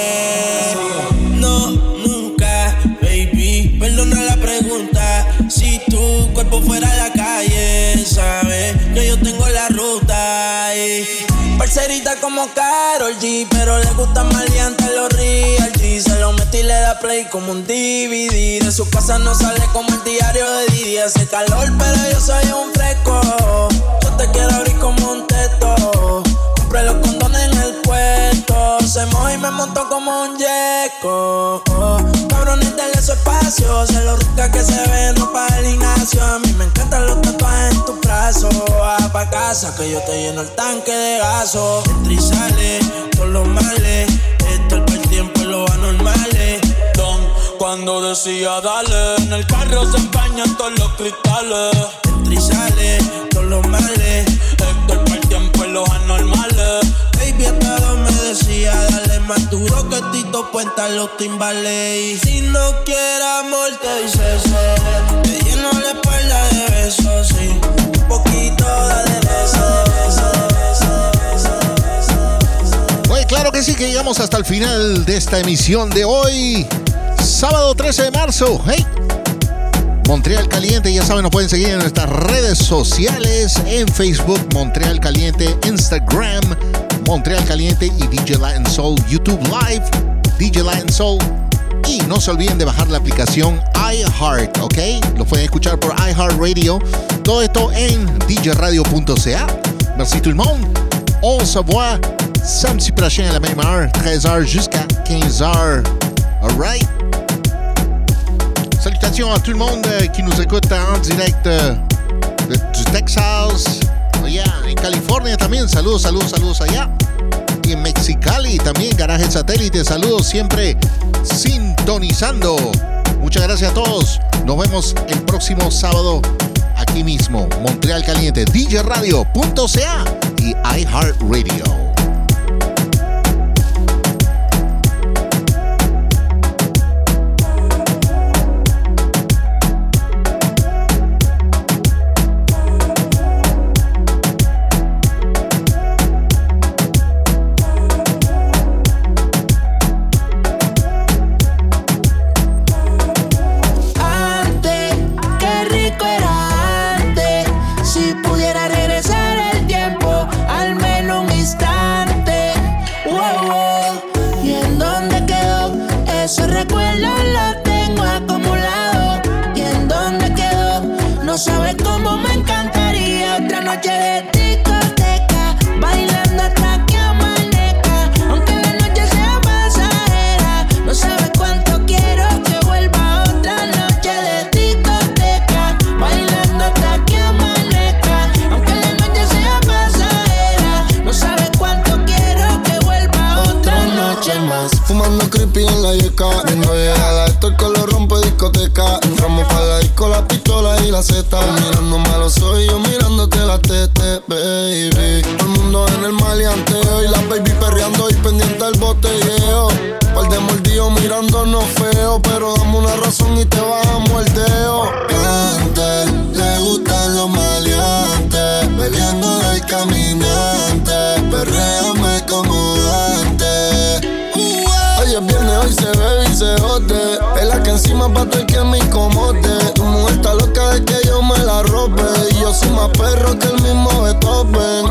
No, nunca, baby. Perdona la pregunta. Si tu cuerpo fuera a la calle, sabes que yo tengo la ruta. Y parcerita como Carol G, pero le gusta maleante los real G. Se lo mete y le da play como un DVD. De su casa no sale como el diario de Didi. Hace calor, pero yo soy un fresco. Yo te quiero abrir como un teto. Compré los Se y me montó como un yeco. Oh, cabrones, denle su espacio. Se lo rica que se ve, no para el gimnasio. A mí me encantan los tatuajes en tu brazo. Va pa' casa que yo te lleno el tanque de gaso. Entra y sale los males. Esto es el tiempo y los anormales. Don, cuando decía dale, en el carro se empañan todos los cristales. Entra y sale los males. Héctor por el tiempo y los anormales. Decía, dale más duro que Tito Puenta los timbales. Y si no quieres amor, te dice ser. Te lleno la espalda de besos, sí. Un poquito, de eso, de eso, de eso, de. Oye, claro que sí, que llegamos hasta el final de esta emisión de hoy. sábado 13 de marzo. Hey. Montreal Caliente, ya saben, nos pueden seguir en nuestras redes sociales, en Facebook, Montreal Caliente, Instagram, Montreal Caliente y DJ Latin Soul, YouTube Live, DJ Latin Soul. Y no se olviden de bajar la aplicación iHeart, ¿ok? Lo pueden escuchar por iHeartRadio. Todo esto en djradio.ca. Merci tout le monde. On se voit samedi prochain à la même heure, 13h jusqu'à 15h. Alright? Salutations à tout le monde euh, qui nous écoute en direct euh, du Texas. En California también. Saludos, saludos, saludos allá. Y en Mexicali también, Garaje Satélite. Saludos siempre sintonizando. Muchas gracias a todos. Nos vemos el próximo sábado aquí mismo. Montreal Caliente, djradio.ca y iHeartRadio. Fumando creepy en la yeca Viendo llegar a esto que lo rompe discoteca. Entramos para la disco, la pistola y la zeta Mirando malo soy yo mirándote la tete, baby. Todo el mundo en el maleanteo Y la baby perreando y pendiente al botelleo. Par de mordidos mirándonos feo Pero dame una razón y te bajamos el dedo Antes le gustan los maleantes. Bebiendo del caminante. Perréame encima pa' todo el que me incomode. Tu mujer está loca de que yo me la robe. Y yo soy más perro que el mismo Beethoven.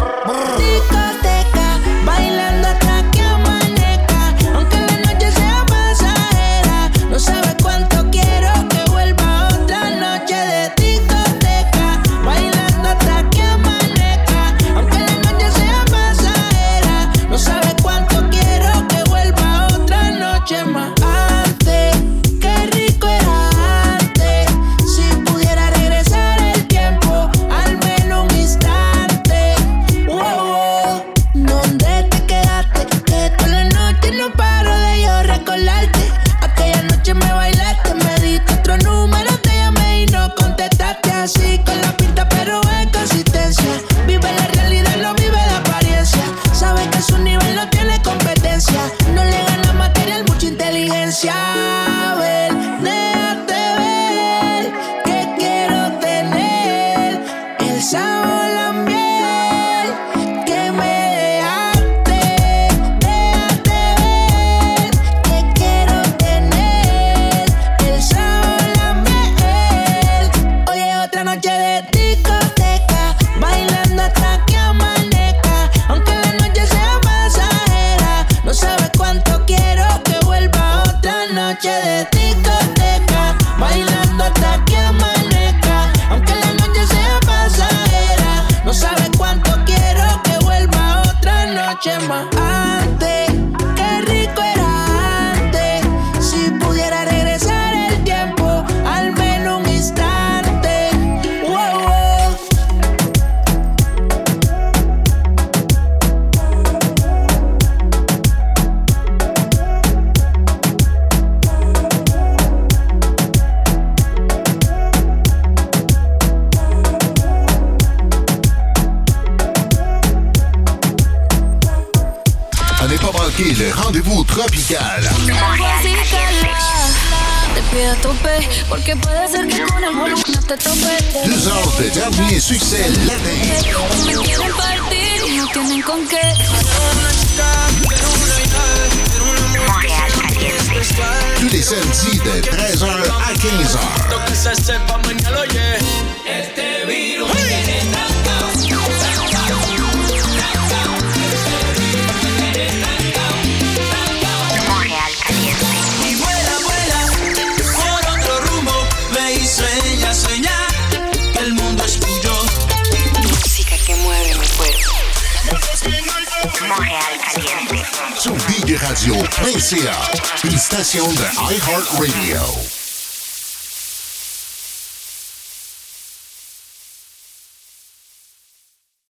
Caliente.